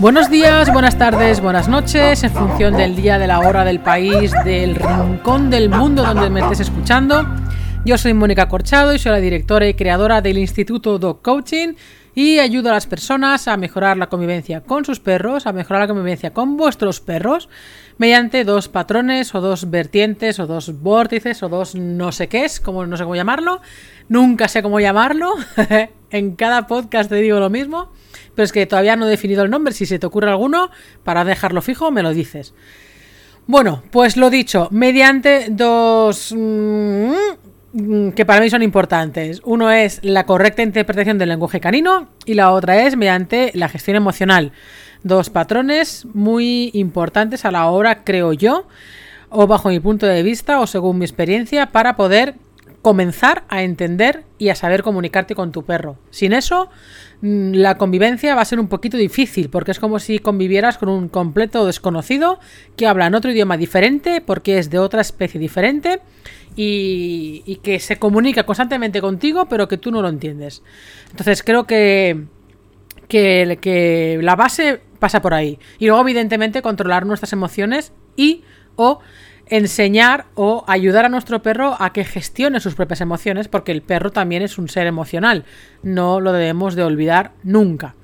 Buenos días, buenas tardes, buenas noches, en función del día, de la hora, del país, del rincón del mundo donde me estés escuchando. Yo soy Mónica Corchado y soy la directora y creadora del Instituto Dog Coaching y ayudo a las personas a mejorar la convivencia con sus perros, a mejorar la convivencia con vuestros perros mediante dos patrones o dos vertientes o dos vórtices o dos no sé qué es, como no sé cómo llamarlo, nunca sé cómo llamarlo, en cada podcast te digo lo mismo pero es que todavía no he definido el nombre. Si se te ocurre alguno, para dejarlo fijo, me lo dices. Bueno, pues lo dicho, mediante dos mm, que para mí son importantes. Uno es la correcta interpretación del lenguaje canino y la otra es mediante la gestión emocional. Dos patrones muy importantes a la hora, creo yo, o bajo mi punto de vista o según mi experiencia, para poder comenzar a entender y a saber comunicarte con tu perro. Sin eso, mm, la convivencia va a ser un poquito difícil, porque es como si convivieras con un completo desconocido que habla en otro idioma diferente, porque es de otra especie diferente, y, que se comunica constantemente contigo, pero que tú no lo entiendes. Entonces creo que, que, que la base pasa por ahí. Y luego, evidentemente, controlar nuestras emociones y o enseñar o ayudar a nuestro perro a que gestione sus propias emociones, porque el perro también es un ser emocional, no lo debemos de olvidar nunca.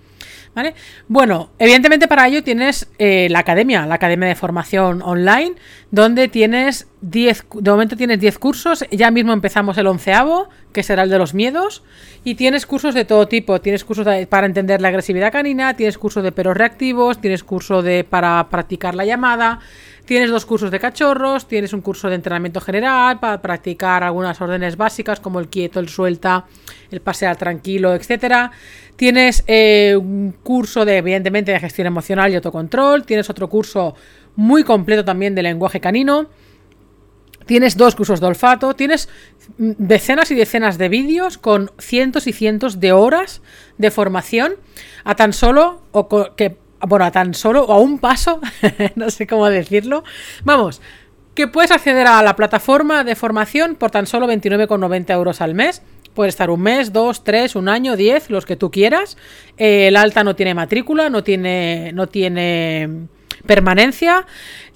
¿Vale? Bueno, evidentemente para ello tienes eh, la academia, la academia de formación online, donde tienes 10, de momento tienes 10 cursos, ya mismo empezamos el onceavo, que será el de los miedos, y tienes cursos de todo tipo, tienes cursos para entender la agresividad canina, tienes cursos de perros reactivos, tienes curso de para practicar la llamada, Tienes dos cursos de cachorros, tienes un curso de entrenamiento general para practicar algunas órdenes básicas como el quieto, el suelta, el pasear tranquilo, etcétera. Tienes eh, un curso de, evidentemente, de gestión emocional y autocontrol. Tienes otro curso muy completo también de lenguaje canino. Tienes dos cursos de olfato, tienes decenas y decenas de vídeos con cientos y cientos de horas de formación a tan solo o que bueno, a tan solo, o a un paso, no sé cómo decirlo. Vamos, que puedes acceder a la plataforma de formación por tan solo 29,90 euros al mes. Puedes estar un mes, dos, tres, un año, diez, los que tú quieras. Eh, el alta no tiene matrícula, no tiene, no tiene permanencia,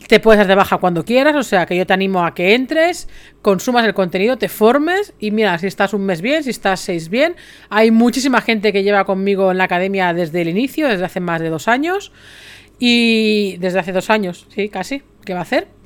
te puedes dar de baja cuando quieras, o sea que yo te animo a que entres, consumas el contenido, te formes y mira, si estás un mes bien, si estás seis bien, hay muchísima gente que lleva conmigo en la academia desde el inicio, desde hace más de dos años y desde hace dos años, sí, casi, ¿qué va a hacer?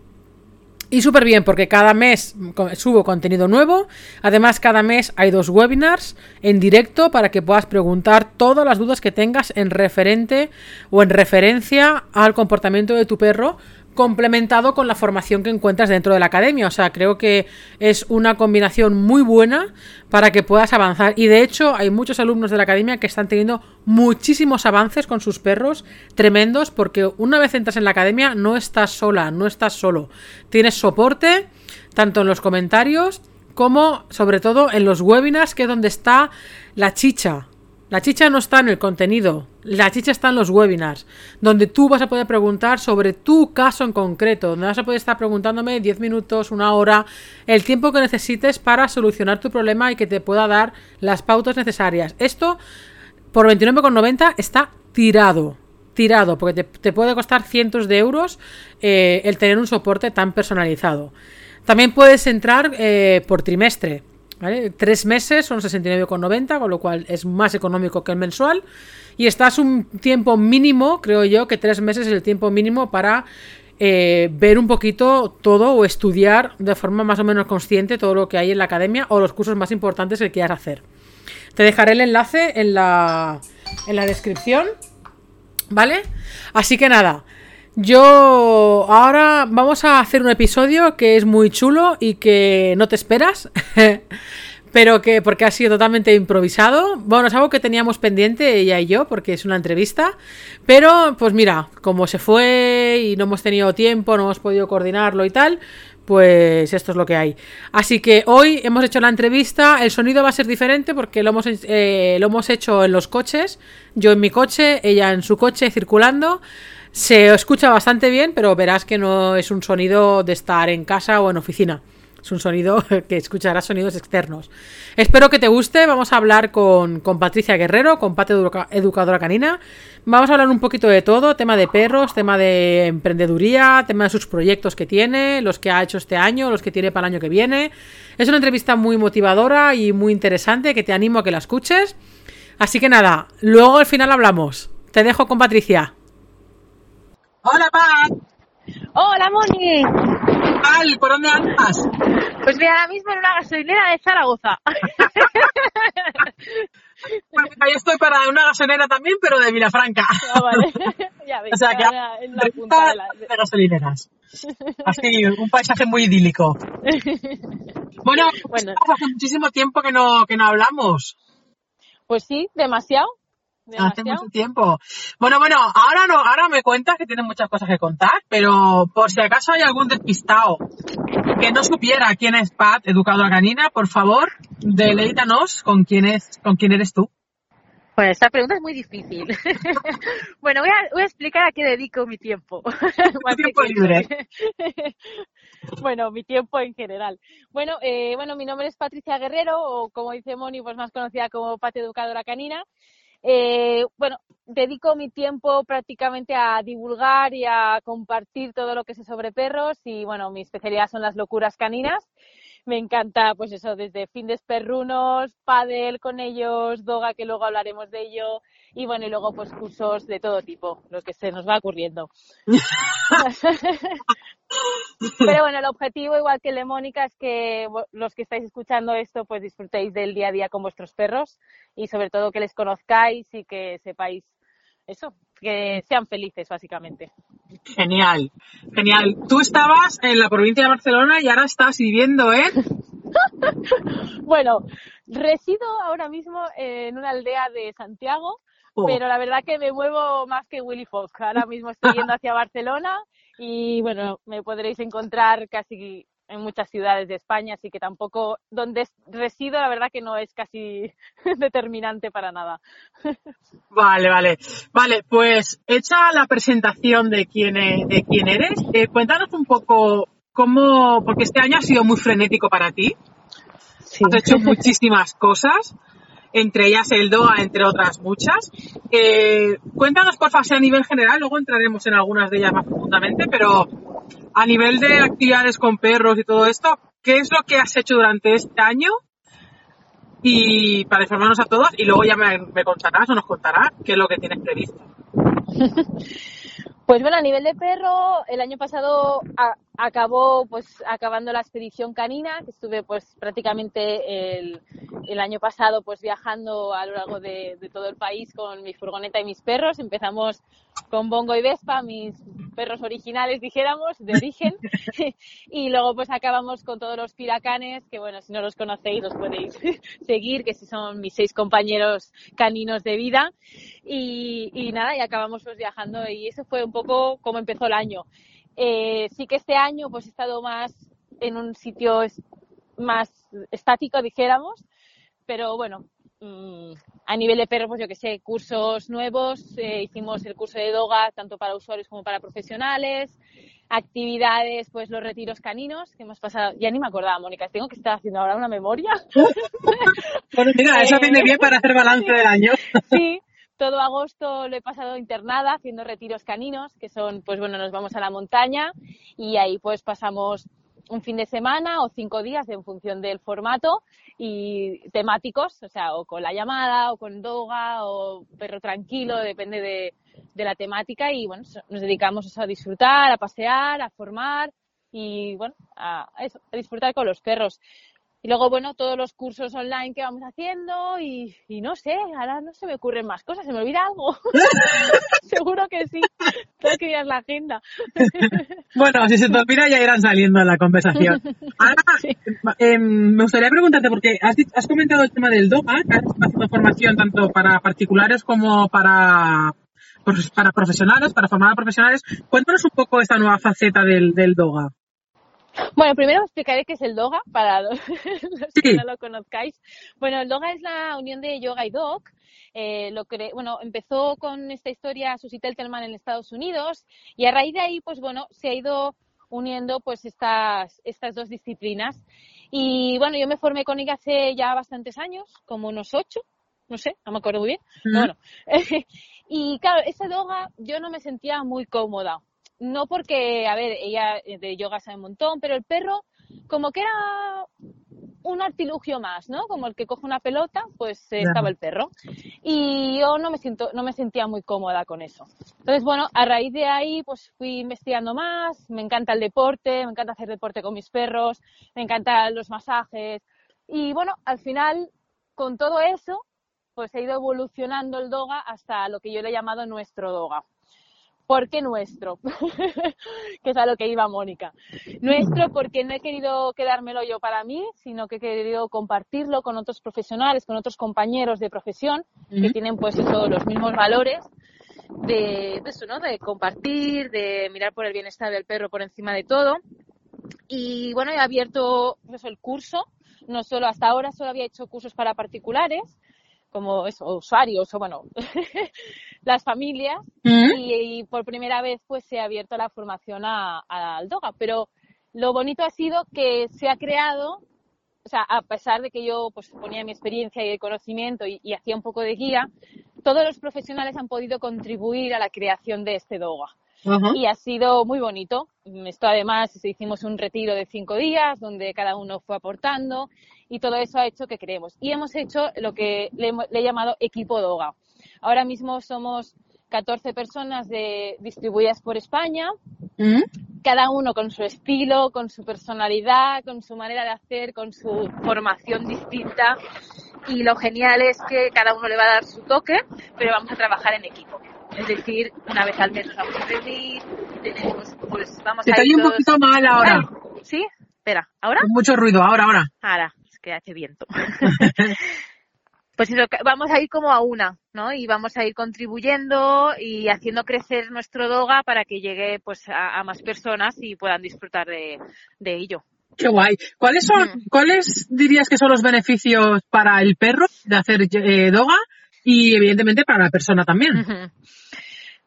Y súper bien, porque cada mes subo contenido nuevo. Además, cada mes hay dos webinars en directo para que puedas preguntar todas las dudas que tengas en referente o en referencia al comportamiento de tu perro complementado con la formación que encuentras dentro de la academia. O sea, creo que es una combinación muy buena para que puedas avanzar. Y de hecho, hay muchos alumnos de la academia que están teniendo muchísimos avances con sus perros tremendos, porque una vez entras en la academia no estás sola, no estás solo. Tienes soporte, tanto en los comentarios como sobre todo en los webinars, que es donde está la chicha. La chicha no está en el contenido, la chicha está en los webinars, donde tú vas a poder preguntar sobre tu caso en concreto, donde vas a poder estar preguntándome 10 minutos, una hora, el tiempo que necesites para solucionar tu problema y que te pueda dar las pautas necesarias. Esto por 29,90 está tirado, tirado, porque te, puede costar cientos de euros eh, el tener un soporte tan personalizado. También puedes entrar eh, por trimestre. Tres meses son 69,90, con lo cual es más económico que el mensual. Y estás un tiempo mínimo, creo yo, que tres meses es el tiempo mínimo para eh, ver un poquito todo o estudiar de forma más o menos consciente todo lo que hay en la academia o los cursos más importantes que quieras hacer. Te dejaré el enlace en la, en la descripción. ¿Vale? Así que nada. Yo ahora vamos a hacer un episodio que es muy chulo y que no te esperas, pero que porque ha sido totalmente improvisado. Bueno, es algo que teníamos pendiente ella y yo porque es una entrevista, pero pues mira, como se fue y no hemos tenido tiempo, no hemos podido coordinarlo y tal, pues esto es lo que hay. Así que hoy hemos hecho la entrevista, el sonido va a ser diferente porque lo hemos, eh, lo hemos hecho en los coches, yo en mi coche, ella en su coche circulando. Se escucha bastante bien, pero verás que no es un sonido de estar en casa o en oficina. Es un sonido que escucharás sonidos externos. Espero que te guste. Vamos a hablar con, con Patricia Guerrero, con Educadora Canina. Vamos a hablar un poquito de todo, tema de perros, tema de emprendeduría, tema de sus proyectos que tiene, los que ha hecho este año, los que tiene para el año que viene. Es una entrevista muy motivadora y muy interesante que te animo a que la escuches. Así que nada, luego al final hablamos. Te dejo con Patricia. Hola, Pat. Hola, Moni. ¿Qué tal? ¿Por dónde andas? Pues mira, ahora mismo en una gasolinera de Zaragoza. bueno, yo estoy para una gasolinera también, pero de Vilafranca. Ah, vale. ya ves, o sea, que en la punta de, la... de gasolineras. Así, un paisaje muy idílico. Bueno, bueno. hace muchísimo tiempo que no, que no hablamos. Pues sí, demasiado. Hace mucho tiempo. Bueno, bueno, ahora no, ahora me cuentas que tienes muchas cosas que contar, pero por si acaso hay algún despistado que no supiera quién es Pat, educadora canina, por favor, deleítanos con quién es, con quién eres tú. Bueno, esta pregunta es muy difícil. bueno, voy a, voy a, explicar a qué dedico mi tiempo. ¿Tu tiempo libre? bueno, mi tiempo en general. Bueno, eh, bueno, mi nombre es Patricia Guerrero, o como dice Moni, pues más conocida como Pat Educadora Canina. Eh, bueno, dedico mi tiempo prácticamente a divulgar y a compartir todo lo que sé sobre perros y bueno, mi especialidad son las locuras caninas. Me encanta, pues eso, desde fin de perrunos, pádel con ellos, doga, que luego hablaremos de ello, y bueno, y luego pues cursos de todo tipo, lo que se nos va ocurriendo. Pero bueno, el objetivo, igual que el de Mónica, es que los que estáis escuchando esto, pues disfrutéis del día a día con vuestros perros y sobre todo que les conozcáis y que sepáis eso, que sean felices, básicamente. Genial, genial. Tú estabas en la provincia de Barcelona y ahora estás viviendo en... bueno, resido ahora mismo en una aldea de Santiago, oh. pero la verdad que me muevo más que Willy Fox. Ahora mismo estoy yendo hacia Barcelona y bueno, me podréis encontrar casi en muchas ciudades de España, así que tampoco donde resido, la verdad que no es casi determinante para nada. Vale, vale. Vale, pues hecha la presentación de quién, e, de quién eres, eh, cuéntanos un poco cómo, porque este año ha sido muy frenético para ti. Has hecho muchísimas cosas entre ellas el DOA, entre otras muchas. Eh, cuéntanos, por favor, a nivel general, luego entraremos en algunas de ellas más profundamente, pero a nivel de actividades con perros y todo esto, ¿qué es lo que has hecho durante este año? Y para informarnos a todos, y luego ya me, me contarás o nos contarás qué es lo que tienes previsto. Pues bueno, a nivel de perro, el año pasado acabó pues acabando la expedición canina, que estuve pues prácticamente el, el año pasado pues viajando a lo largo de, todo el país con mi furgoneta y mis perros. Empezamos con Bongo y Vespa, mis perros originales, dijéramos, de origen. y luego pues acabamos con todos los piracanes, que bueno, si no los conocéis los podéis seguir, que son mis seis compañeros caninos de vida. Y, y nada, y acabamos pues viajando y eso fue un poco como empezó el año. Eh, sí que este año pues he estado más en un sitio más estático, dijéramos, pero bueno, mmm, a nivel de perros, pues yo que sé, cursos nuevos, eh, hicimos el curso de doga tanto para usuarios como para profesionales, actividades, pues los retiros caninos que hemos pasado, ya ni me acordaba, Mónica, tengo que estar haciendo ahora una memoria. bueno, mira, eso viene bien para hacer balance del año. sí, todo agosto lo he pasado internada haciendo retiros caninos, que son, pues bueno, nos vamos a la montaña y ahí pues pasamos un fin de semana o cinco días en función del formato y temáticos, o sea, o con la llamada, o con doga, o perro tranquilo, depende de, de la temática y bueno, nos dedicamos a disfrutar, a pasear, a formar y bueno, a, eso, a disfrutar con los perros. Y luego, bueno, todos los cursos online que vamos haciendo y, y, no sé, ahora no se me ocurren más cosas, ¿se me olvida algo? Seguro que sí, tengo que ir a la agenda. bueno, si se te olvida ya irán saliendo en la conversación. Ahora, sí. eh, me gustaría preguntarte, porque has, has comentado el tema del DOGA, que has haciendo formación tanto para particulares como para para profesionales, para formar a profesionales. Cuéntanos un poco esta nueva faceta del, del DOGA. Bueno, primero explicaré qué es el Doga para los, que no lo conozcáis. Bueno, el Doga es la unión de yoga y dog. Eh, lo cre bueno, empezó con esta historia Susie Teltelman en Estados Unidos y a raíz de ahí, pues bueno, se ha ido uniendo pues estas, estas dos disciplinas. Y bueno, yo me formé con ella hace ya bastantes años, como unos ocho, no sé, no me acuerdo muy bien. Bueno, y claro, esa yoga yo no me sentía muy cómoda. No porque, a ver, ella de yoga sabe un montón, pero el perro como que era un artilugio más, ¿no? Como el que coge una pelota, pues eh, estaba el perro. Y yo no me siento, no me sentía muy cómoda con eso. Entonces, bueno, a raíz de ahí, pues fui investigando más, me encanta el deporte, me encanta hacer deporte con mis perros, me encantan los masajes. Y bueno, al final, con todo eso, pues he ido evolucionando el doga hasta lo que yo le he llamado nuestro doga. ¿Por qué nuestro? que es a lo que iba Mónica. Nuestro porque no he querido quedármelo yo para mí, sino que he querido compartirlo con otros profesionales, con otros compañeros de profesión que tienen pues eso, los mismos valores de, eso, ¿no? De compartir, de mirar por el bienestar del perro por encima de todo. Y bueno, he abierto pues, el curso, no solo hasta ahora solo había hecho cursos para particulares, como eso, usuarios o bueno, las familias mm. y, por primera vez pues se ha abierto la formación al DOGA. Pero lo bonito ha sido que se ha creado, o sea, a pesar de que yo pues ponía mi experiencia y el conocimiento y, hacía un poco de guía, todos los profesionales han podido contribuir a la creación de este DOGA. Y ha sido muy bonito. Esto además hicimos un retiro de cinco días donde cada uno fue aportando y todo eso ha hecho que creemos. Y hemos hecho lo que le, he llamado equipo DOGA. Ahora mismo somos 14 personas de, distribuidas por España, ¿Mm? cada uno con su estilo, con su personalidad, con su manera de hacer, con su formación distinta. Y lo genial es que cada uno le va a dar su toque, pero vamos a trabajar en equipo. Es decir, una vez al mes nos vamos a reunir, tenemos, pues vamos a ir un poquito mal ahora. ¿Sí? Espera, ¿ahora? mucho ruido, ahora, ahora. Ahora, es que hace viento. pues eso, vamos a ir como a una, ¿no? Y vamos a ir contribuyendo y haciendo crecer nuestro doga para que llegue pues a, más personas y puedan disfrutar de, ello. Qué guay. ¿Cuáles son, cuáles dirías que son los beneficios para el perro de hacer eh, doga y evidentemente para la persona también?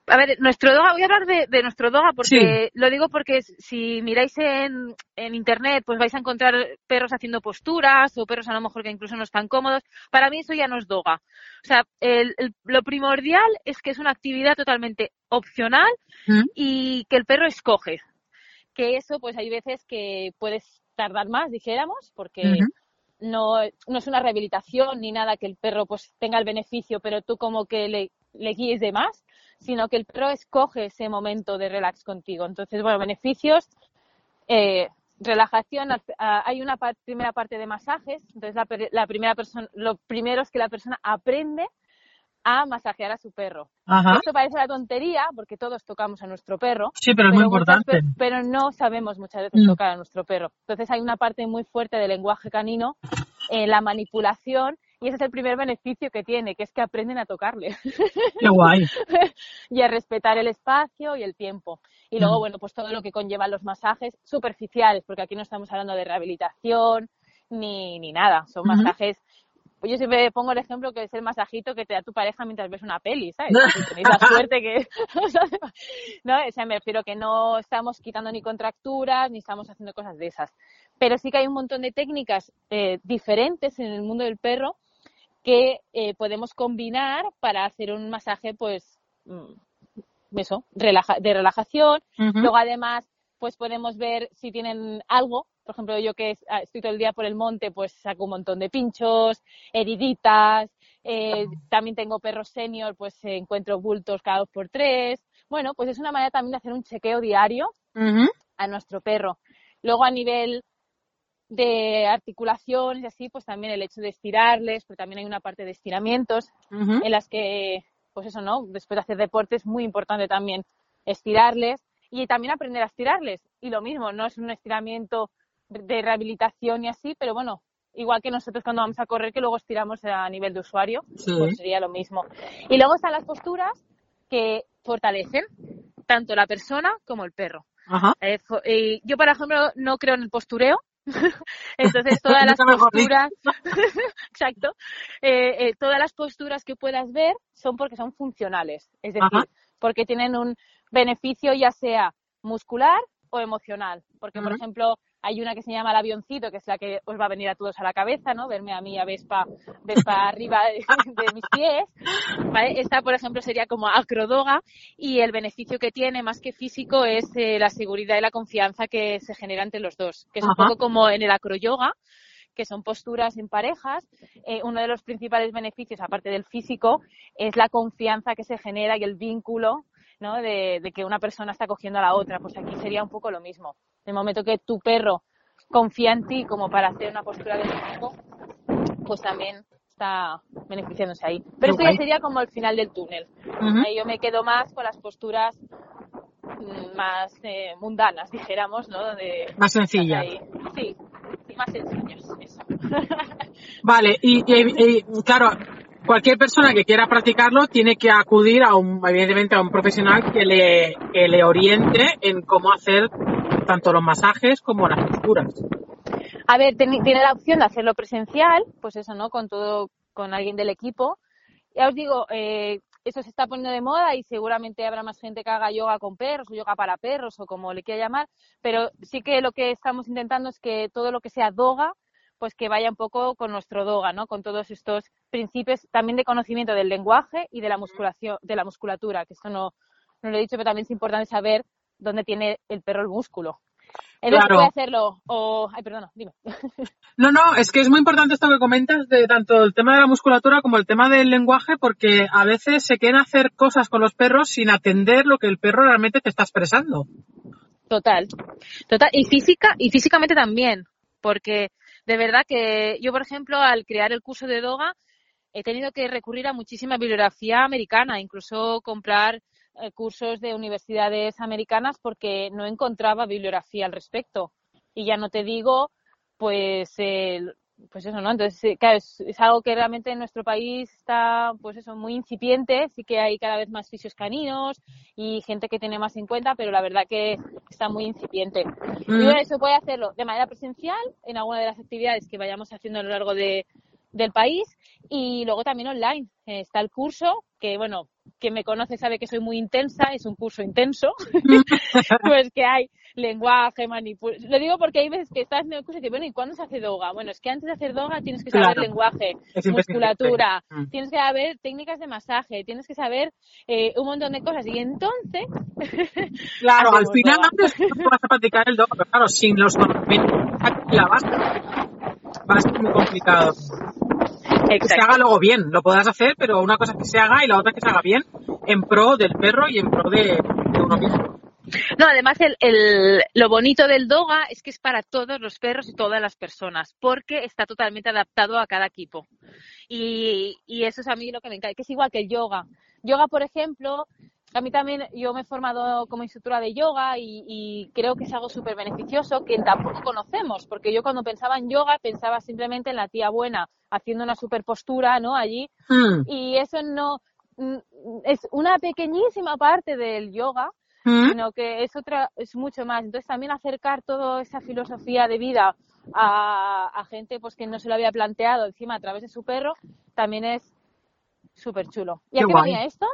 A ver, nuestro doga, voy a hablar de, nuestro doga porque lo digo porque si miráis en, en, internet, pues vais a encontrar perros haciendo posturas o perros a lo mejor que incluso no están cómodos. Para mí eso ya no es doga. O sea, el, lo primordial es que es una actividad totalmente opcional ¿Mm? y que el perro escoge. Que eso, pues hay veces que puedes tardar más, dijéramos, porque no, no es una rehabilitación ni nada que el perro pues tenga el beneficio, pero tú como que le, le guíes de más sino que el perro escoge ese momento de relax contigo. Entonces, bueno, beneficios, eh, relajación, hay una primera parte de masajes, entonces la, primera persona, lo primero es que la persona aprende a masajear a su perro. Esto parece una tontería porque todos tocamos a nuestro perro. Sí, pero es muy importante. Pero no sabemos muchas veces mm. tocar a nuestro perro. Entonces hay una parte muy fuerte del lenguaje canino en la manipulación y ese es el primer beneficio que tiene, que es que aprenden a tocarle. Qué guay. y a respetar el espacio y el tiempo. Y luego, bueno, pues todo lo que conllevan los masajes superficiales, porque aquí no estamos hablando de rehabilitación ni, ni nada. Son masajes yo siempre pongo el ejemplo que es el masajito que te da tu pareja mientras ves una peli, ¿sabes? tenéis la suerte que... no, o sea, me refiero que no estamos quitando ni contracturas, ni estamos haciendo cosas de esas. Pero sí que hay un montón de técnicas eh, diferentes en el mundo del perro que eh, podemos combinar para hacer un masaje, pues, mm, eso, de relajación. Luego, además, pues podemos ver si tienen algo. Por ejemplo, yo que ah, estoy todo el día por el monte, pues saco un montón de pinchos, heriditas. Eh, también tengo perros senior, pues encuentro bultos cada dos por tres. Bueno, pues es una manera también de hacer un chequeo diario a nuestro perro. Luego, a nivel de articulaciones y así, pues también el hecho de estirarles, pero también hay una parte de estiramientos en las que, pues eso, ¿no? Después de hacer deporte es muy importante también estirarles y también aprender a estirarles. Y lo mismo, no es un estiramiento de rehabilitación y así, pero bueno, igual que nosotros cuando vamos a correr, que luego estiramos a nivel de usuario, pues sería lo mismo. Y luego están las posturas que fortalecen tanto la persona como el perro. Eh, yo, por ejemplo, no creo en el postureo, Entonces, todas las posturas, exacto, eh, eh, todas las posturas que puedas ver son porque son funcionales, es decir, porque tienen un beneficio ya sea muscular o emocional. Porque, por ejemplo, hay una que se llama el avioncito, que es la que os va a venir a todos a la cabeza, ¿no? Verme a mí a Vespa, Vespa arriba de, mis pies. Esta, por ejemplo, sería como acrodoga y el beneficio que tiene, más que físico, es eh, la seguridad y la confianza que se genera entre los dos. Que es un poco como en el acroyoga, que son posturas en parejas. Eh, uno de los principales beneficios, aparte del físico, es la confianza que se genera y el vínculo ¿no? De, que una persona está cogiendo a la otra. Pues aquí sería un poco lo mismo. El momento que tu perro confía en ti como para hacer una postura de tipo, pues también está beneficiándose ahí. Pero esto ya sería como el final del túnel. Ahí yo me quedo más con las posturas mm, más eh, mundanas, dijéramos, ¿no? más sencillas. Sí, más sencillas, eso. Vale, y, y, claro, cualquier persona que quiera practicarlo tiene que acudir a un, evidentemente a un profesional que le, que le oriente en cómo hacer tanto los masajes como las posturas. A ver, tiene la opción de hacerlo presencial, pues eso, ¿no? Con todo, con alguien del equipo. Ya os digo, eh, eso se está poniendo de moda y seguramente habrá más gente que haga yoga con perros o yoga para perros o como le quiera llamar, pero sí que lo que estamos intentando es que todo lo que sea doga pues que vaya un poco con nuestro doga, ¿no? Con todos estos principios también de conocimiento del lenguaje y de la musculación, de la musculatura, que esto no, no lo he dicho, pero también es importante saber dónde tiene el perro el músculo. Entonces claro. hacerlo o ay, perdona, dime. No, no, es que es muy importante esto que comentas de tanto el tema de la musculatura como el tema del lenguaje porque a veces se quieren hacer cosas con los perros sin atender lo que el perro realmente te está expresando. Total. Total y física y físicamente también, porque de verdad que yo, por ejemplo, al crear el curso de Doga, he tenido que recurrir a muchísima bibliografía americana, incluso comprar eh, cursos de universidades americanas porque no encontraba bibliografía al respecto. Y ya no te digo, pues, el, pues eso, ¿no? Entonces, eh, claro, es, algo que realmente en nuestro país está, pues eso, muy incipiente, sí que hay cada vez más fisios caninos y gente que tiene más en cuenta, pero la verdad que está muy incipiente. Y mm. bueno, eso puede hacerlo de manera presencial en alguna de las actividades que vayamos haciendo a lo largo de, del país y luego también online. Eh, está el curso, que bueno, quien me conoce sabe que soy muy intensa, es un curso intenso, pues que hay lenguaje, manipulación. Lo digo porque hay veces que estás en el curso y dices, bueno, ¿y cuándo se hace doga? Bueno, es que antes de hacer doga tienes que saber lenguaje, musculatura, mm. tienes que saber técnicas de masaje, tienes que saber eh, un montón de cosas. Y entonces. claro, al final antes vas a practicar el doga, pero claro, sin los conocimientos, la base va a ser muy complicado. Que se haga luego bien, lo podrás hacer, pero una cosa es que se haga y la otra es que se haga bien en pro del perro y en pro de uno mismo. No, además el, lo bonito del doga es que es para todos los perros y todas las personas, porque está totalmente adaptado a cada equipo. Y, eso es a mí lo que me encanta, que es igual que el yoga. Yoga, por ejemplo, a mí también yo me he formado como instructora de yoga y, creo que es algo súper beneficioso que tampoco conocemos, porque yo cuando pensaba en yoga pensaba simplemente en la tía buena haciendo una super postura, ¿no? Allí. Hmm. Y eso no mm, es una pequeñísima parte del yoga sino que es otra, es mucho más. Entonces también acercar toda esa filosofía de vida a, gente pues que no se lo había planteado encima a través de su perro, también es súper chulo. ¿Y a qué venía esto?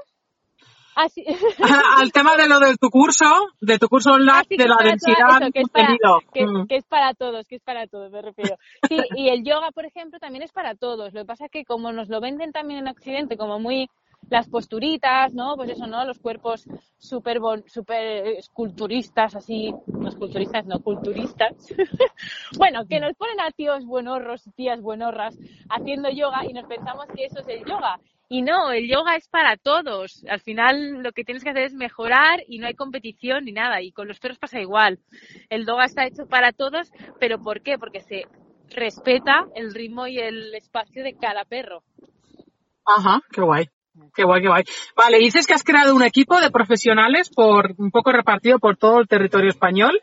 Al tema de lo de tu curso, de tu curso online, de la densidad que, es para, mm. que, es para todos, que es para todos, me refiero. Sí, y el yoga, por ejemplo, también es para todos. Lo que pasa es que como nos lo venden también en Occidente como muy las posturitas, ¿no? Pues eso, ¿no? Los cuerpos súper super esculturistas, así, no esculturistas, no, culturistas. bueno, que nos ponen a tíos buenorros, tías buenorras haciendo yoga y nos pensamos que eso es el yoga. Y no, el yoga es para todos. Al final lo que tienes que hacer es mejorar y no hay competición ni nada. Y con los perros pasa igual. El yoga está hecho para todos, pero ¿por qué? Porque se respeta el ritmo y el espacio de cada perro. Ajá, qué guay. Qué guay, qué guay. Vale, dices que has creado un equipo de profesionales por un poco repartido por todo el territorio español.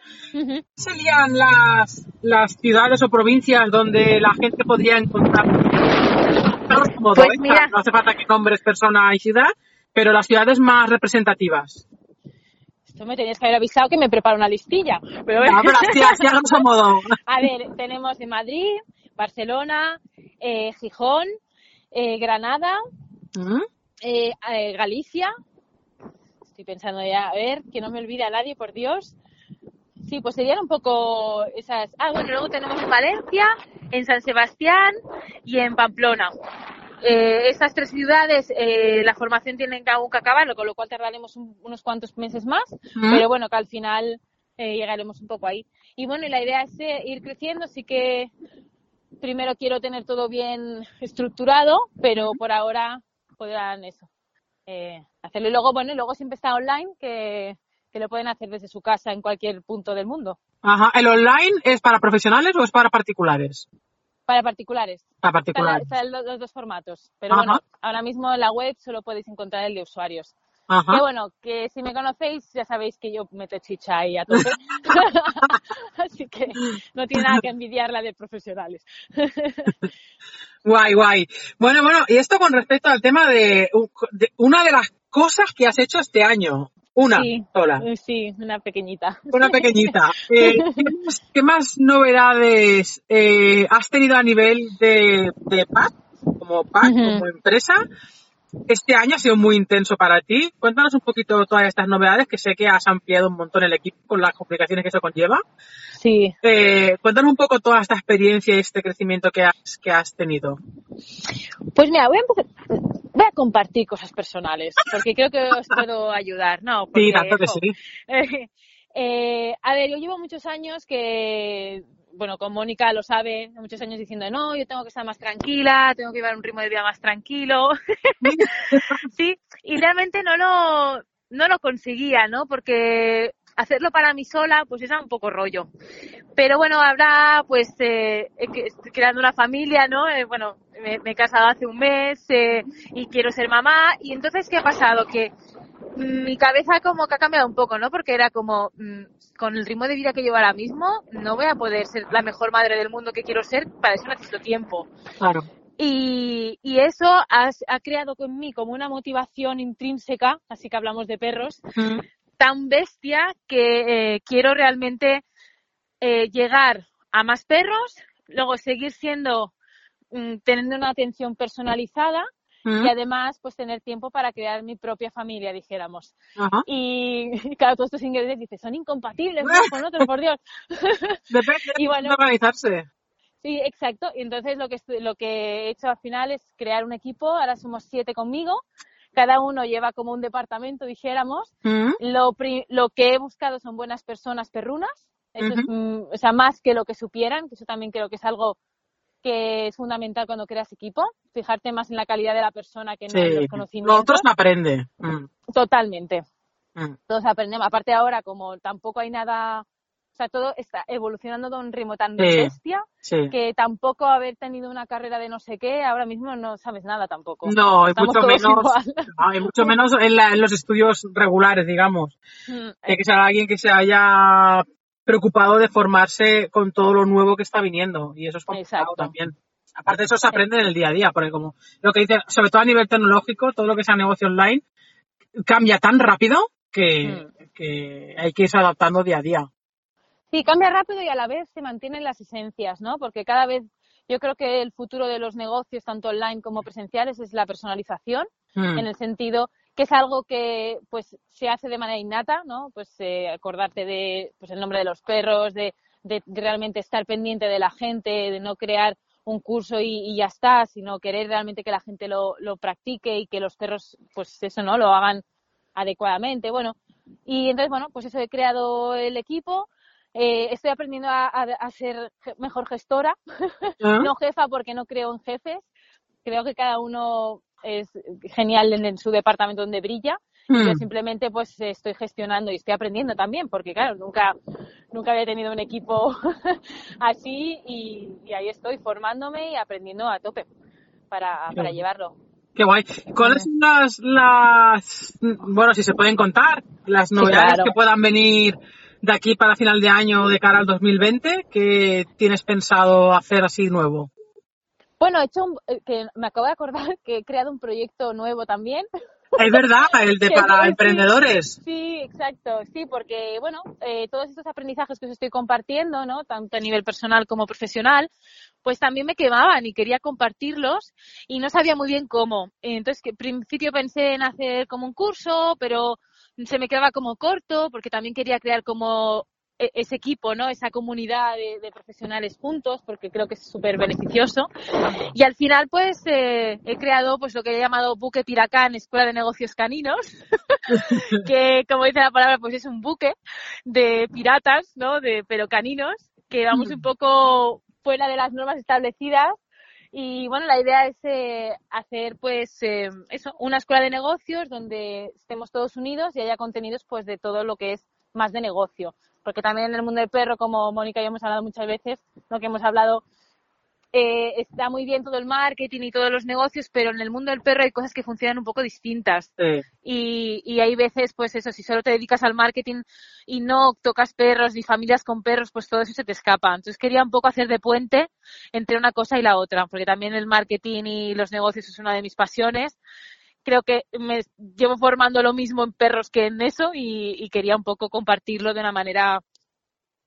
¿Serían las, las ciudades o provincias donde la gente podría encontrar? pues mira. No hace falta que nombres persona y ciudad, pero las ciudades más representativas. Esto me tenías que haber avisado que me preparo una listilla. Pero, no, pero así, así a modo. A ver, tenemos en Madrid, Barcelona, eh, Gijón, eh, Granada, eh, eh, Galicia. Estoy pensando ya, a ver, que no me olvide a nadie, por Dios. Sí, pues serían un poco esas. Ah, bueno, luego tenemos en Valencia, en San Sebastián y en Pamplona. Eh, estas tres ciudades, eh, la formación tiene que aún que acabarlo, con lo cual tardaremos un- unos cuantos meses más, Mm. pero bueno, que al final eh, llegaremos un poco ahí. Y bueno, y la idea es eh, ir creciendo, sí que primero quiero tener todo bien estructurado, pero por ahora podrán eso, eh, hacerlo. Y luego, bueno, y luego siempre está online, que, que lo pueden hacer desde su casa en cualquier punto del mundo, Ajá. ¿El online es para profesionales o es para particulares? para particulares. Para Están, particulares. están los, los dos formatos, pero Ajá. bueno, ahora mismo en la web solo podéis encontrar el de usuarios. Ajá. Que bueno, que si me conocéis ya sabéis que yo meto chicha ahí a tope. Así que no tiene nada que envidiar la de profesionales. Guay, guay. Bueno, bueno, y esto con respecto al tema de, de una de las cosas que has hecho este año. Una sí, sola. eh, sí, una pequeñita. Una pequeñita. Eh, ¿qué, más, qué más novedades eh, has tenido a nivel de, de PAC, como PAC, como empresa? Este año ha sido muy intenso para ti. Cuéntanos un poquito todas estas novedades, que sé que has ampliado un montón el equipo con las complicaciones que eso conlleva. Sí, Eh, cuéntanos un poco toda esta experiencia y este crecimiento que has, que has tenido. Pues mira, voy a empezar. Voy a compartir cosas personales, porque creo que os puedo ayudar, ¿no? Porque, Sí, tanto que sí. eh, a ver, yo llevo muchos años que, bueno, con Mónica lo sabe, muchos años diciendo, no, yo tengo que estar más tranquila, tengo que llevar un ritmo de vida más tranquilo. sí, y realmente no lo, no lo conseguía, ¿no? Porque hacerlo para mí sola, pues era un poco rollo. Pero bueno, habrá, pues, eh, creando una familia, ¿no? Eh, bueno, me, me he casado hace un mes eh, y quiero ser mamá. Y entonces, ¿qué ha pasado? Que mi cabeza como que ha cambiado un poco, ¿no? Porque era como, mm, con el ritmo de vida que llevo ahora mismo, no voy a poder ser la mejor madre del mundo que quiero ser, para eso necesito tiempo. Claro. Y, y eso ha, ha creado en mí como una motivación intrínseca, así que hablamos de perros, Mm. tan bestia que eh, quiero realmente eh, llegar a más perros, luego seguir siendo, mm, teniendo una atención personalizada Mm. y además pues tener tiempo para crear mi propia familia, dijéramos. Ajá. Y claro, todos estos ingredientes dices, son incompatibles unos con otros, por Dios. Depende Y bueno, de organizarse. Sí, exacto. Y entonces lo que, lo que he hecho al final es crear un equipo. Ahora somos siete conmigo. Cada uno lleva como un departamento, dijéramos. Mm. Lo, pri- lo que he buscado son buenas personas perrunas. Eso es, mm, o sea, más que lo que supieran, que eso también creo que es algo que es fundamental cuando creas equipo. Fijarte más en la calidad de la persona que no en Sí. los conocimientos. Lo otro se aprende. Mm. Totalmente. Mm. Todos aprendemos. Aparte ahora, como tampoco hay nada, o sea, todo está evolucionando de un ritmo tan Sí. bestia Sí. que tampoco haber tenido una carrera de no sé qué, ahora mismo no sabes nada tampoco. No, y Estamos mucho menos, no, y mucho menos en, la- en los estudios regulares, digamos. Mm, Tiene que ser alguien que se haya preocupado de formarse con todo lo nuevo que está viniendo. Y eso es complicado Exacto. también. Aparte, eso se aprende en el día a día, porque como lo que dicen, sobre todo a nivel tecnológico, todo lo que sea negocio online cambia tan rápido que, que hay que irse adaptando día a día. Sí, cambia rápido y a la vez se mantienen las esencias, ¿no? Porque cada vez yo creo que el futuro de los negocios, tanto online como presenciales, es la personalización, Mm. en el sentido que es algo que pues se hace de manera innata, ¿no? Pues eh, acordarte de pues el nombre de los perros, de, de realmente estar pendiente de la gente, de no crear un curso y, y ya está, sino querer realmente que la gente lo, lo practique y que los perros, pues eso, ¿no? Lo hagan adecuadamente. Bueno, y entonces, bueno, pues eso he creado el equipo. Eh, estoy aprendiendo a, a- a ser mejor gestora, ¿Ah? no jefa porque no creo en jefes. Creo que cada uno es genial en, en su departamento donde brilla. Mm. Yo simplemente pues estoy gestionando y estoy aprendiendo también, porque claro, nunca, nunca había tenido un equipo así y, y ahí estoy formándome y aprendiendo a tope para, para llevarlo. Qué guay. ¿Cuáles son las, las, bueno, si se pueden contar, las novedades claro. que puedan venir de aquí para final de año de cara al 2020? ¿Qué tienes pensado hacer así nuevo? Bueno, he hecho un- eh, que me acabo de acordar que he creado un proyecto nuevo también. Es verdad, el de para sí. emprendedores. Sí, exacto, sí, porque bueno, eh, todos estos aprendizajes que os estoy compartiendo, ¿no? Tanto a nivel personal como profesional, pues también me quemaban y quería compartirlos y no sabía muy bien cómo. Entonces, que al principio pensé en hacer como un curso, pero se me quedaba como corto porque también quería crear como ese equipo, ¿no? Esa comunidad de, profesionales juntos, porque creo que es súper beneficioso. Y al final, pues, eh, he creado, pues, lo que he llamado Buque Piracán, Escuela de Negocios Caninos, que, como dice la palabra, pues es un buque de piratas, ¿no? De, pero caninos, que vamos un poco fuera de las normas establecidas y bueno, la idea es eh, hacer pues eh, eso, una escuela de negocios donde estemos todos unidos y haya contenidos pues de todo lo que es más de negocio porque también en el mundo del perro, como Mónica y yo hemos hablado muchas veces, lo que hemos hablado, eh, está muy bien todo el marketing y todos los negocios, pero en el mundo del perro hay cosas que funcionan un poco distintas. Y, y hay veces, pues eso, si solo te dedicas al marketing y no tocas perros ni familias con perros, pues todo eso se te escapa. Entonces quería un poco hacer de puente entre una cosa y la otra, porque también el marketing y los negocios es una de mis pasiones creo que me llevo formando lo mismo en perros que en eso y, quería un poco compartirlo de una manera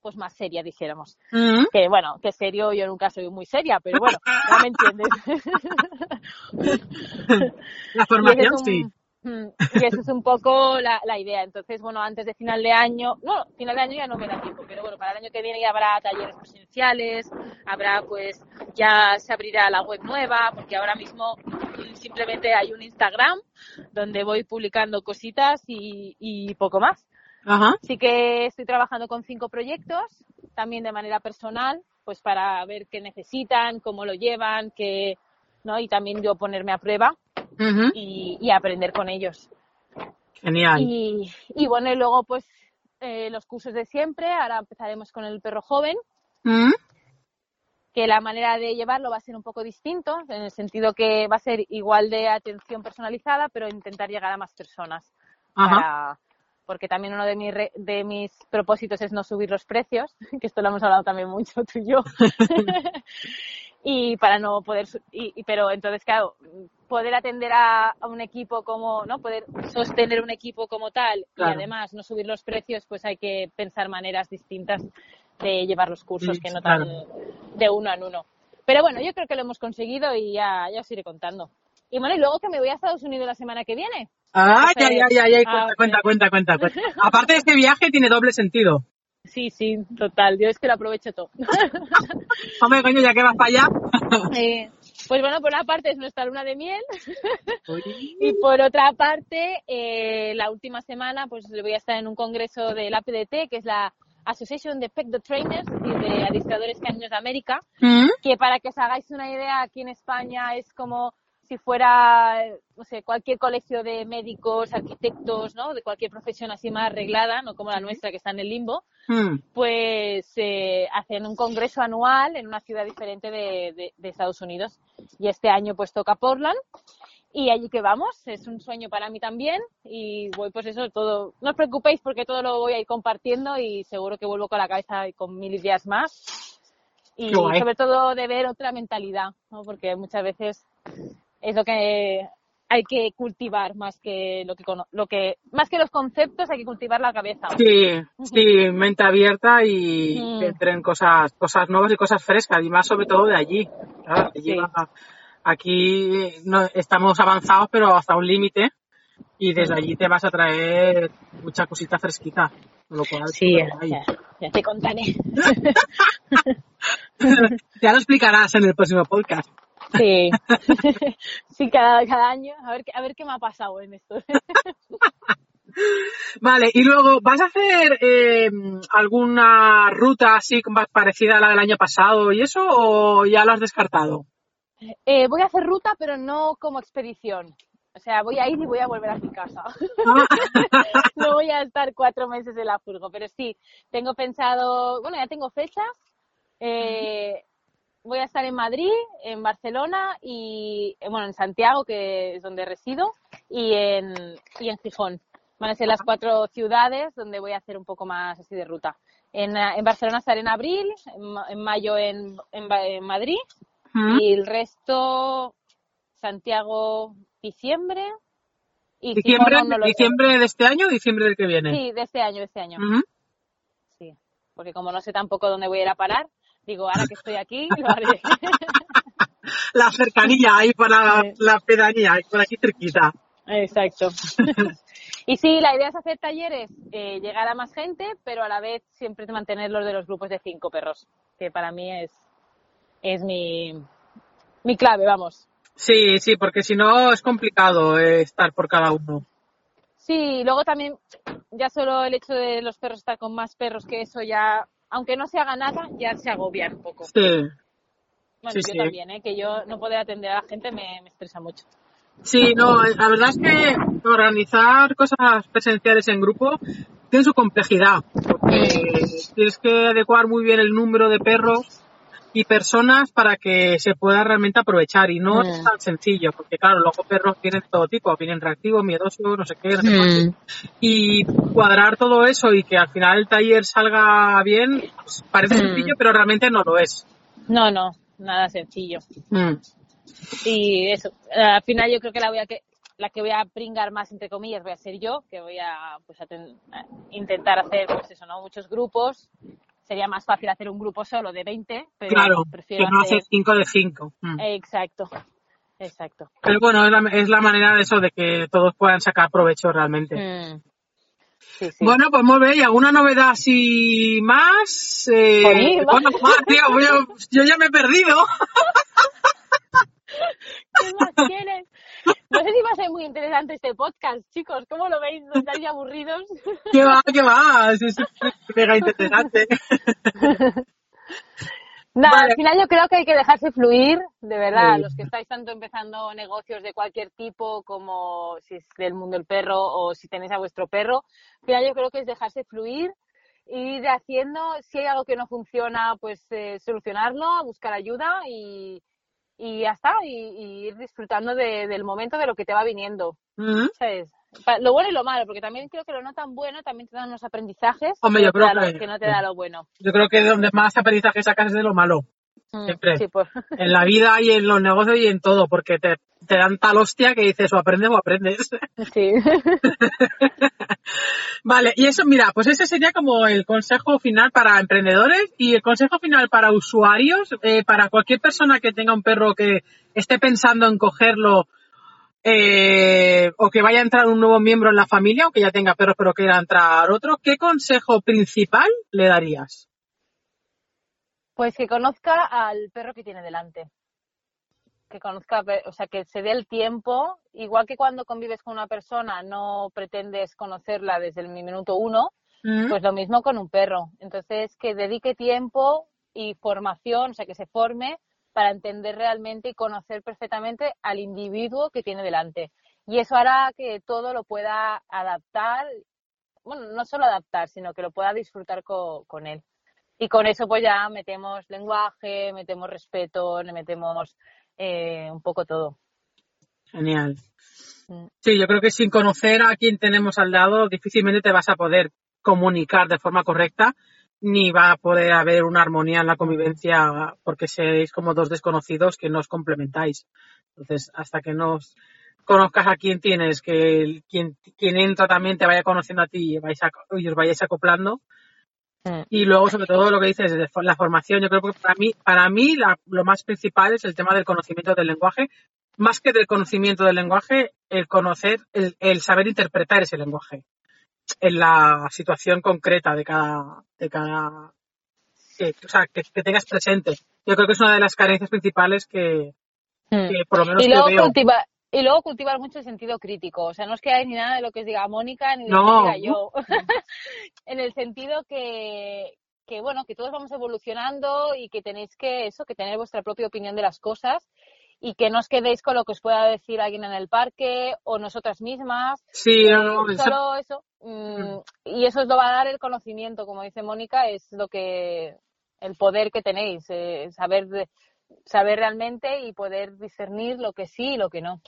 pues más seria, dijéramos. Mm. Que bueno, que serio yo nunca soy muy seria, pero bueno, ya me entiendes. La formación sí. Mm, y eso es un poco la, la, idea. Entonces, bueno, antes de final de año, no, final de año ya no me da tiempo, pero bueno, para el año que viene ya habrá talleres presenciales, habrá pues, ya se abrirá la web nueva, porque ahora mismo simplemente hay un Instagram donde voy publicando cositas y, y poco más. Ajá. Así que estoy trabajando con cinco proyectos, también de manera personal, pues para ver qué necesitan, cómo lo llevan, qué, ¿no? Y también yo ponerme a prueba y, aprender con ellos. Genial. Y, y bueno, y luego pues eh, los cursos de siempre, ahora empezaremos con el perro joven, mm. que la manera de llevarlo va a ser un poco distinto, en el sentido que va a ser igual de atención personalizada, pero intentar llegar a más personas. porque también uno de, mis de mis propósitos es no subir los precios, que esto lo hemos hablado también mucho tú y yo. y para no poder, y, pero entonces, claro, poder atender a, un equipo como, ¿no? Poder sostener un equipo como tal y además no subir los precios, pues hay que pensar maneras distintas de llevar los cursos que no tan de uno en uno. Pero bueno, yo creo que lo hemos conseguido y ya, ya os iré contando. Y bueno, y luego que me voy a Estados Unidos la semana que viene. Ah, ya, ya, ya, ya, cuenta, cuenta, cuenta, cuenta, Aparte de este viaje tiene doble sentido. Sí, sí, total. Yo es que lo aprovecho todo. Hombre, coño, ya que vas para allá. Eh, pues bueno, por una parte es nuestra luna de miel y por otra parte, eh, la última semana pues voy a estar en un congreso de la PDT, que es la Association de Pet Trainers y de Adestradores Caninos de América, mm. que para que os hagáis una idea, aquí en España es como si fuera, no sé, cualquier colegio de médicos, arquitectos, ¿no? De cualquier profesión así más arreglada, no como la nuestra que está en el limbo, hmm. pues eh, hacen un congreso anual en una ciudad diferente de, de, Estados Unidos. Y este año pues toca Portland y allí que vamos, es un sueño para mí también y voy pues eso, todo, no os preocupéis porque todo lo voy a ir compartiendo y seguro que vuelvo con la cabeza y con mil ideas más y sobre todo de ver otra mentalidad, ¿no? porque muchas veces es lo que hay que cultivar más que lo que lo que más que los conceptos hay que cultivar la cabeza. Sí sí mente abierta y mm. que entren cosas cosas nuevas y cosas frescas y más sobre todo de allí, aquí no, estamos avanzados pero hasta un límite y desde allí te vas a traer mucha cosita fresquita lo cual sí ya, ya, te contaré. Ya lo explicarás en el próximo podcast Sí, sí cada, cada año. A ver, a ver qué me ha pasado en esto. Vale, y luego, ¿vas a hacer eh, alguna ruta así más parecida a la del año pasado y eso o ya lo has descartado? Eh, voy a hacer ruta, pero no como expedición. O sea, voy a ir y voy a volver a mi casa. Ah. no voy a estar cuatro meses en la furgo, pero sí, tengo pensado, bueno, ya tengo fechas. Eh, voy a estar en Madrid, en Barcelona y, eh, bueno, en Santiago, que es donde resido, y en, y en Gijón. Van a ser las cuatro ciudades donde voy a hacer un poco más así de ruta. En, eh, en Barcelona estaré en abril, en, mayo en, en, Madrid y el resto Santiago, diciembre. Y ¿Diciembre, ¿diciembre de este año o diciembre del que viene? Sí, de este año, de este año. Sí, porque como no sé tampoco dónde voy a ir a parar, Digo, ahora que estoy aquí, lo haré. la cercanía ahí para la pedanía, por aquí cerquita. Exacto. Y sí, la idea es hacer talleres, eh, llegar a más gente, pero a la vez siempre mantenerlos de los grupos de cinco perros, que para mí es, es mi, mi clave, vamos. Sí, sí, porque si no es complicado eh, estar por cada uno. Sí, luego también ya solo el hecho de los perros estar con más perros que eso ya, aunque no se haga nada, ya se agobian un poco. Sí. Bueno, Sí, yo sí. también, ¿eh? que yo no poder atender a la gente me, me estresa mucho. Sí, no, la verdad es que organizar cosas presenciales en grupo tiene su complejidad, porque tienes que adecuar muy bien el número de perros y personas para que se pueda realmente aprovechar y no es Mm. tan sencillo, porque claro, luego perros vienen todo tipo, vienen reactivos, miedosos, no sé qué, no sé cuánto. y cuadrar todo eso y que al final el taller salga bien, pues, parece Mm. sencillo, pero realmente no lo es. No, no, nada sencillo. Mm. Y eso, al final yo creo que la voy a que la que voy a pringar más entre comillas voy a ser yo, que voy a pues a ten- a intentar hacer pues eso, ¿no? Muchos grupos. Sería más fácil hacer un grupo solo de 20, pero Claro, que prefiero no hacer hacer 5 de 5. Exacto. Exacto. Pero bueno, es la, es la manera de eso, de que todos puedan sacar provecho realmente. Mm. Sí, sí. Bueno, pues muy bien. ¿Y alguna novedad así más? Eh, Jolín, bueno, más, tío, yo, yo ya me he perdido. ¿Qué más quieres? No sé si va a ser muy interesante este podcast, chicos. ¿Cómo lo veis? ¿No estáis aburridos? ¿Qué va? ¿Qué va? Es mega interesante. Nada, Vale. al final yo creo que hay que dejarse fluir, de verdad, Sí. los que estáis tanto empezando negocios de cualquier tipo, como si es del mundo del perro o si tenéis a vuestro perro, al final yo creo que es dejarse fluir, ir haciendo, si hay algo que no funciona, pues eh, solucionarlo, buscar ayuda y, y ya está, y, y ir disfrutando de- del momento de lo que te va viniendo. ¿sabes? Lo bueno y lo malo, porque también creo que lo no tan bueno también te da unos aprendizajes Hombre, yo creo que- que no te da lo bueno. Yo creo que donde más aprendizaje sacas es de lo malo. Mm, Siempre. Sí, pues. En la vida y en los negocios y en todo, porque te, te dan tal hostia que dices o aprendes o aprendes. Sí. Vale, y eso, mira, pues ese sería como el consejo final para emprendedores y el consejo final para usuarios, eh, para cualquier persona que tenga un perro que esté pensando en cogerlo eh, o que vaya a entrar un nuevo miembro en la familia o que ya tenga perros pero quiera entrar otro, ¿qué consejo principal le darías? Pues que conozca al perro que tiene delante. Que conozca, o sea, que se dé el tiempo, igual que cuando convives con una persona no pretendes conocerla desde el minuto uno, ¿Mm? pues lo mismo con un perro. Entonces, que dedique tiempo y formación, o sea, que se forme para entender realmente y conocer perfectamente al individuo que tiene delante. Y eso hará que todo lo pueda adaptar, bueno, no solo adaptar, sino que lo pueda disfrutar co- con él. Y con eso pues ya metemos lenguaje, metemos respeto, le metemos eh, un poco todo. Genial. Mm. Sí, yo creo que sin conocer a quien tenemos al lado, difícilmente te vas a poder comunicar de forma correcta, ni va a poder haber una armonía en la convivencia porque seréis como dos desconocidos que no os complementáis. Entonces, hasta que no conozcas a quién tienes, que el- quien, quien entra también te vaya conociendo a ti y, vais a- y os vayáis acoplando. Mm. Y luego, sobre todo, lo que dices de la formación, yo creo que para mí, para mí la- lo más principal es el tema del conocimiento del lenguaje, más que del conocimiento del lenguaje, el conocer, el, el saber interpretar ese lenguaje en la situación concreta de cada, de cada, que, o sea, que, que tengas presente. Yo creo que es una de las carencias principales que, Mm. que por lo menos y luego cultivar y luego cultivar mucho el sentido crítico. O sea no os quedáis ni nada de lo que os diga Mónica ni de lo que os diga yo. En el sentido que que bueno que todos vamos evolucionando y que tenéis que eso que tener vuestra propia opinión de las cosas y que no os quedéis con lo que os pueda decir alguien en el parque o nosotras mismas. Sí, no, no, solo eso. Mm, y eso os lo va a dar el conocimiento como dice Mónica es lo que el poder que tenéis eh, saber saber realmente y poder discernir lo que sí y lo que no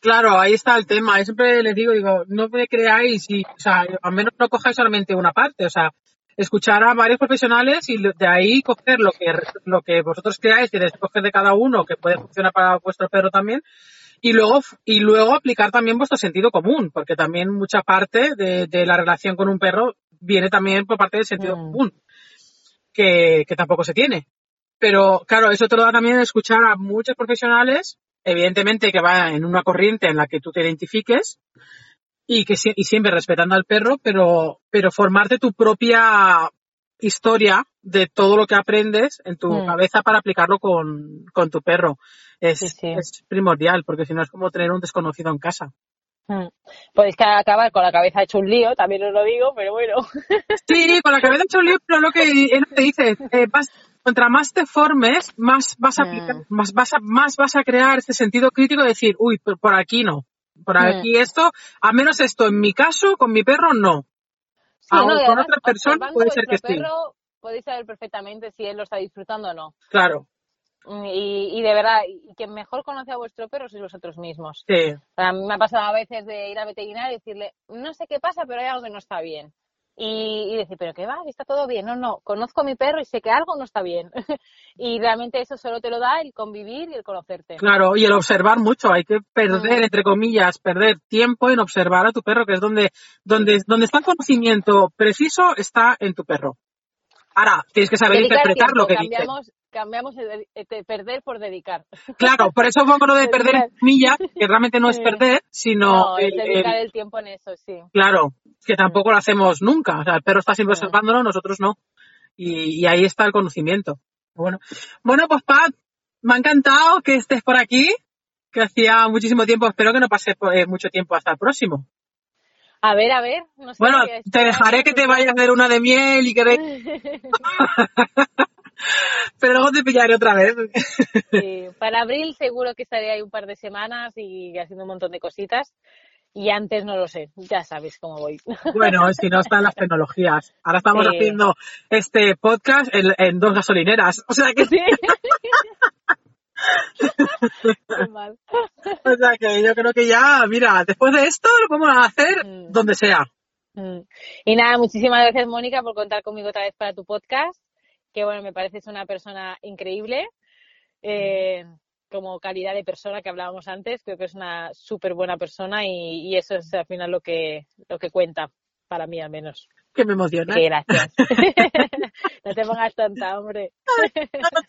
Claro, ahí está el tema. Yo siempre les digo, digo, no me creáis y, o sea, al menos no cojáis solamente una parte, o sea, escuchar a varios profesionales y de ahí coger lo que, lo que vosotros creáis que coger de cada uno, que puede funcionar para vuestro perro también, y luego, y luego aplicar también vuestro sentido común, porque también mucha parte de, de la relación con un perro viene también por parte del sentido Mm. común, que, que tampoco se tiene. Pero claro, eso te lo da también escuchar a muchos profesionales, evidentemente que va en una corriente en la que tú te identifiques, y que y siempre respetando al perro, pero, pero formarte tu propia historia de todo lo que aprendes en tu Mm. cabeza para aplicarlo con, con tu perro. Es, Sí, sí. es primordial, porque si no es como tener un desconocido en casa. Mm. Podéis ca- acabar con la cabeza hecho un lío, también os lo digo, pero bueno. Sí, con la cabeza hecho un lío, pero lo que es lo que dices, eh, vas- contra más te formes, más vas a aplicar, Mm. más vas a, más vas a crear este sentido crítico de decir, uy, por, por aquí no, por Mm. aquí esto, a menos esto, en mi caso, con mi perro no. Sí, no, y con otra persona puede ser que perro, podéis saber perfectamente si él lo está disfrutando o no. Claro, Mm, Y, y de verdad, y quien mejor conoce a vuestro perro sois vosotros mismos. sí, A mí me ha pasado a veces de ir al veterinario y decirle, no sé qué pasa, pero hay algo que no está bien. Y, y decir, pero qué va, está todo bien. No, no, conozco a mi perro y sé que algo no está bien. y realmente eso solo te lo da el convivir y el conocerte. claro, y el observar mucho, hay que perder, Mm. entre comillas, perder tiempo en observar a tu perro, que es donde, donde, donde está el conocimiento preciso, está en tu perro. Ahora, tienes que saber Dedicar interpretar lo que dice. Cambiamos, el de- el de perder por dedicar. Claro, por eso pongo lo de perder en comillas, que realmente no es perder, sino No, es el- dedicar el- el tiempo en eso, sí. claro, que tampoco lo hacemos nunca. O sea, el perro está siempre Sí. observándolo, nosotros no. Y, y ahí está el conocimiento. Bueno, bueno, pues Pat, me ha encantado que estés por aquí, que hacía muchísimo tiempo, espero que no pase eh, mucho tiempo hasta el próximo. A ver, a ver. No sé, Bueno, te dejaré que te vayas a hacer una de miel y que pero luego te pillaré otra vez. Sí, para abril seguro que estaré ahí un par de semanas y haciendo un montón de cositas. Y antes no lo sé, ya sabes cómo voy. Bueno, si no están las tecnologías. Ahora estamos Sí. haciendo este podcast en, en dos gasolineras. O sea que Sí. O sea que yo creo que ya, mira, después de esto lo podemos hacer Mm. donde sea. Mm. Y nada, muchísimas gracias Mónica por contar conmigo otra vez para tu podcast, que bueno, me pareces una persona increíble, eh, como calidad de persona que hablábamos antes, creo que es una súper buena persona y, y eso es al final lo que, lo que cuenta, para mí al menos. Que me emociona. Gracias. no te pongas tonta, hombre.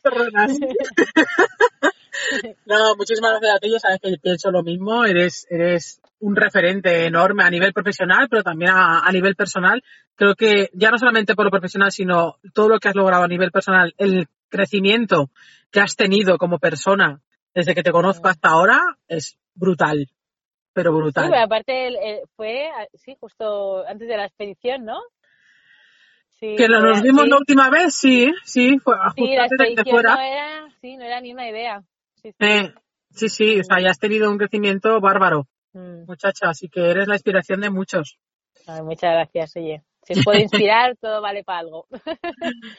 Perronas. No, muchísimas gracias a ti. Ya sabes que pienso lo mismo. Eres, eres un referente enorme a nivel profesional, pero también a, a nivel personal. Creo que ya no solamente por lo profesional, sino todo lo que has logrado a nivel personal, el crecimiento que has tenido como persona desde que te conozco hasta ahora es brutal. Pero Sí, brutal. pero aparte fue, sí, justo antes de la expedición, ¿no? Sí, Que nos vimos sí, la última vez, sí, sí, fue justo antes de que fuera. no era, sí, no era ni una idea. Sí, sí. Eh, sí, sí, o sea, ya has tenido un crecimiento bárbaro, Mm. muchacha, así que eres la inspiración de muchos. Ay, muchas gracias, oye. Si os puede inspirar, todo vale para algo.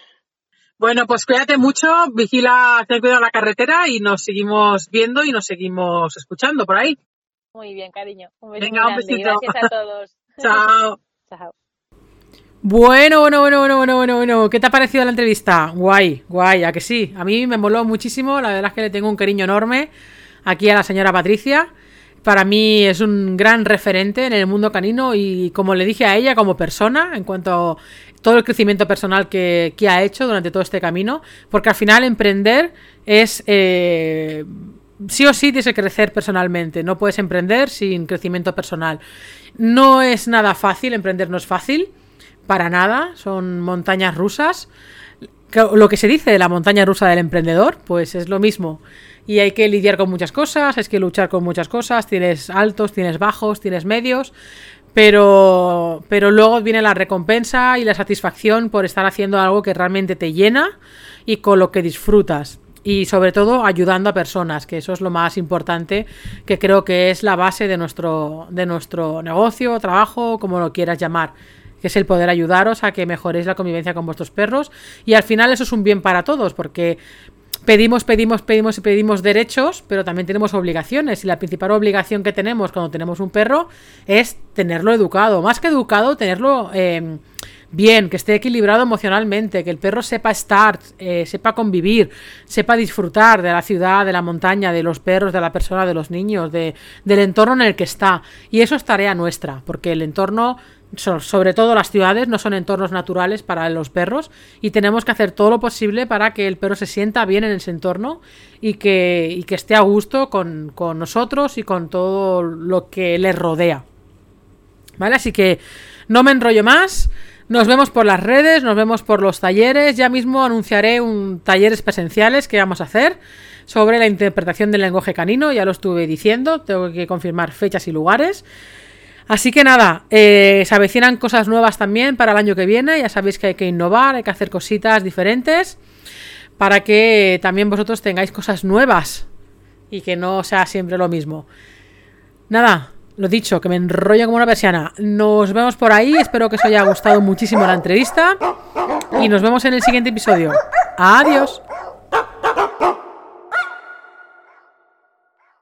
Bueno, pues cuídate mucho, vigila, ten cuidado la carretera y nos seguimos viendo y nos seguimos escuchando por ahí. Muy bien, cariño. Un Venga, un besito. Gracias a todos. Chao. Chao. Bueno, bueno, bueno, bueno, bueno, bueno, bueno. ¿Qué te ha parecido la entrevista? Guay, guay, a que sí. A mí me moló muchísimo. La verdad es que le tengo un cariño enorme aquí a la señora Patricia. Para mí es un gran referente en el mundo canino y como le dije a ella como persona, en cuanto a todo el crecimiento personal que, que ha hecho durante todo este camino, porque al final emprender es... eh, sí o sí tienes que crecer personalmente. No puedes emprender sin crecimiento personal. No es nada fácil, emprender no es fácil, para nada. Son montañas rusas. Lo que se dice de la montaña rusa del emprendedor, pues es lo mismo. Y hay que lidiar con muchas cosas, hay que luchar con muchas cosas. Tienes altos, tienes bajos, tienes medios. Pero, pero luego viene la recompensa y la satisfacción por estar haciendo algo que realmente te llena y con lo que disfrutas. Y sobre todo ayudando a personas, que eso es lo más importante, que creo que es la base de nuestro, de nuestro negocio, trabajo, como lo quieras llamar que es el poder ayudaros a que mejoréis la convivencia con vuestros perros. Y al final eso es un bien para todos, porque pedimos, pedimos, pedimos y pedimos derechos, pero también tenemos obligaciones. Y la principal obligación que tenemos cuando tenemos un perro es tenerlo educado. Más que educado, tenerlo eh, bien, que esté equilibrado emocionalmente, que el perro sepa estar, eh, sepa convivir, sepa disfrutar de la ciudad, de la montaña, de los perros, de la persona, de los niños, de, del entorno en el que está. Y eso es tarea nuestra, porque el entorno so- sobre todo las ciudades no son entornos naturales para los perros y tenemos que hacer todo lo posible para que el perro se sienta bien en ese entorno y que, y que esté a gusto con, con nosotros y con todo lo que le rodea. ¿Vale? Así que no me enrollo más. Nos vemos por las redes, nos vemos por los talleres. Ya mismo anunciaré un talleres presenciales que vamos a hacer sobre la interpretación del lenguaje canino. Ya lo estuve diciendo, tengo que confirmar fechas y lugares. Así que nada, eh, se avecinan cosas nuevas también para el año que viene. Ya sabéis que hay que innovar, hay que hacer cositas diferentes para que también vosotros tengáis cosas nuevas y que no sea siempre lo mismo. Nada, lo dicho, que me enrollo como una persiana. Nos vemos por ahí, espero que os haya gustado muchísimo la entrevista y nos vemos en el siguiente episodio. Adiós.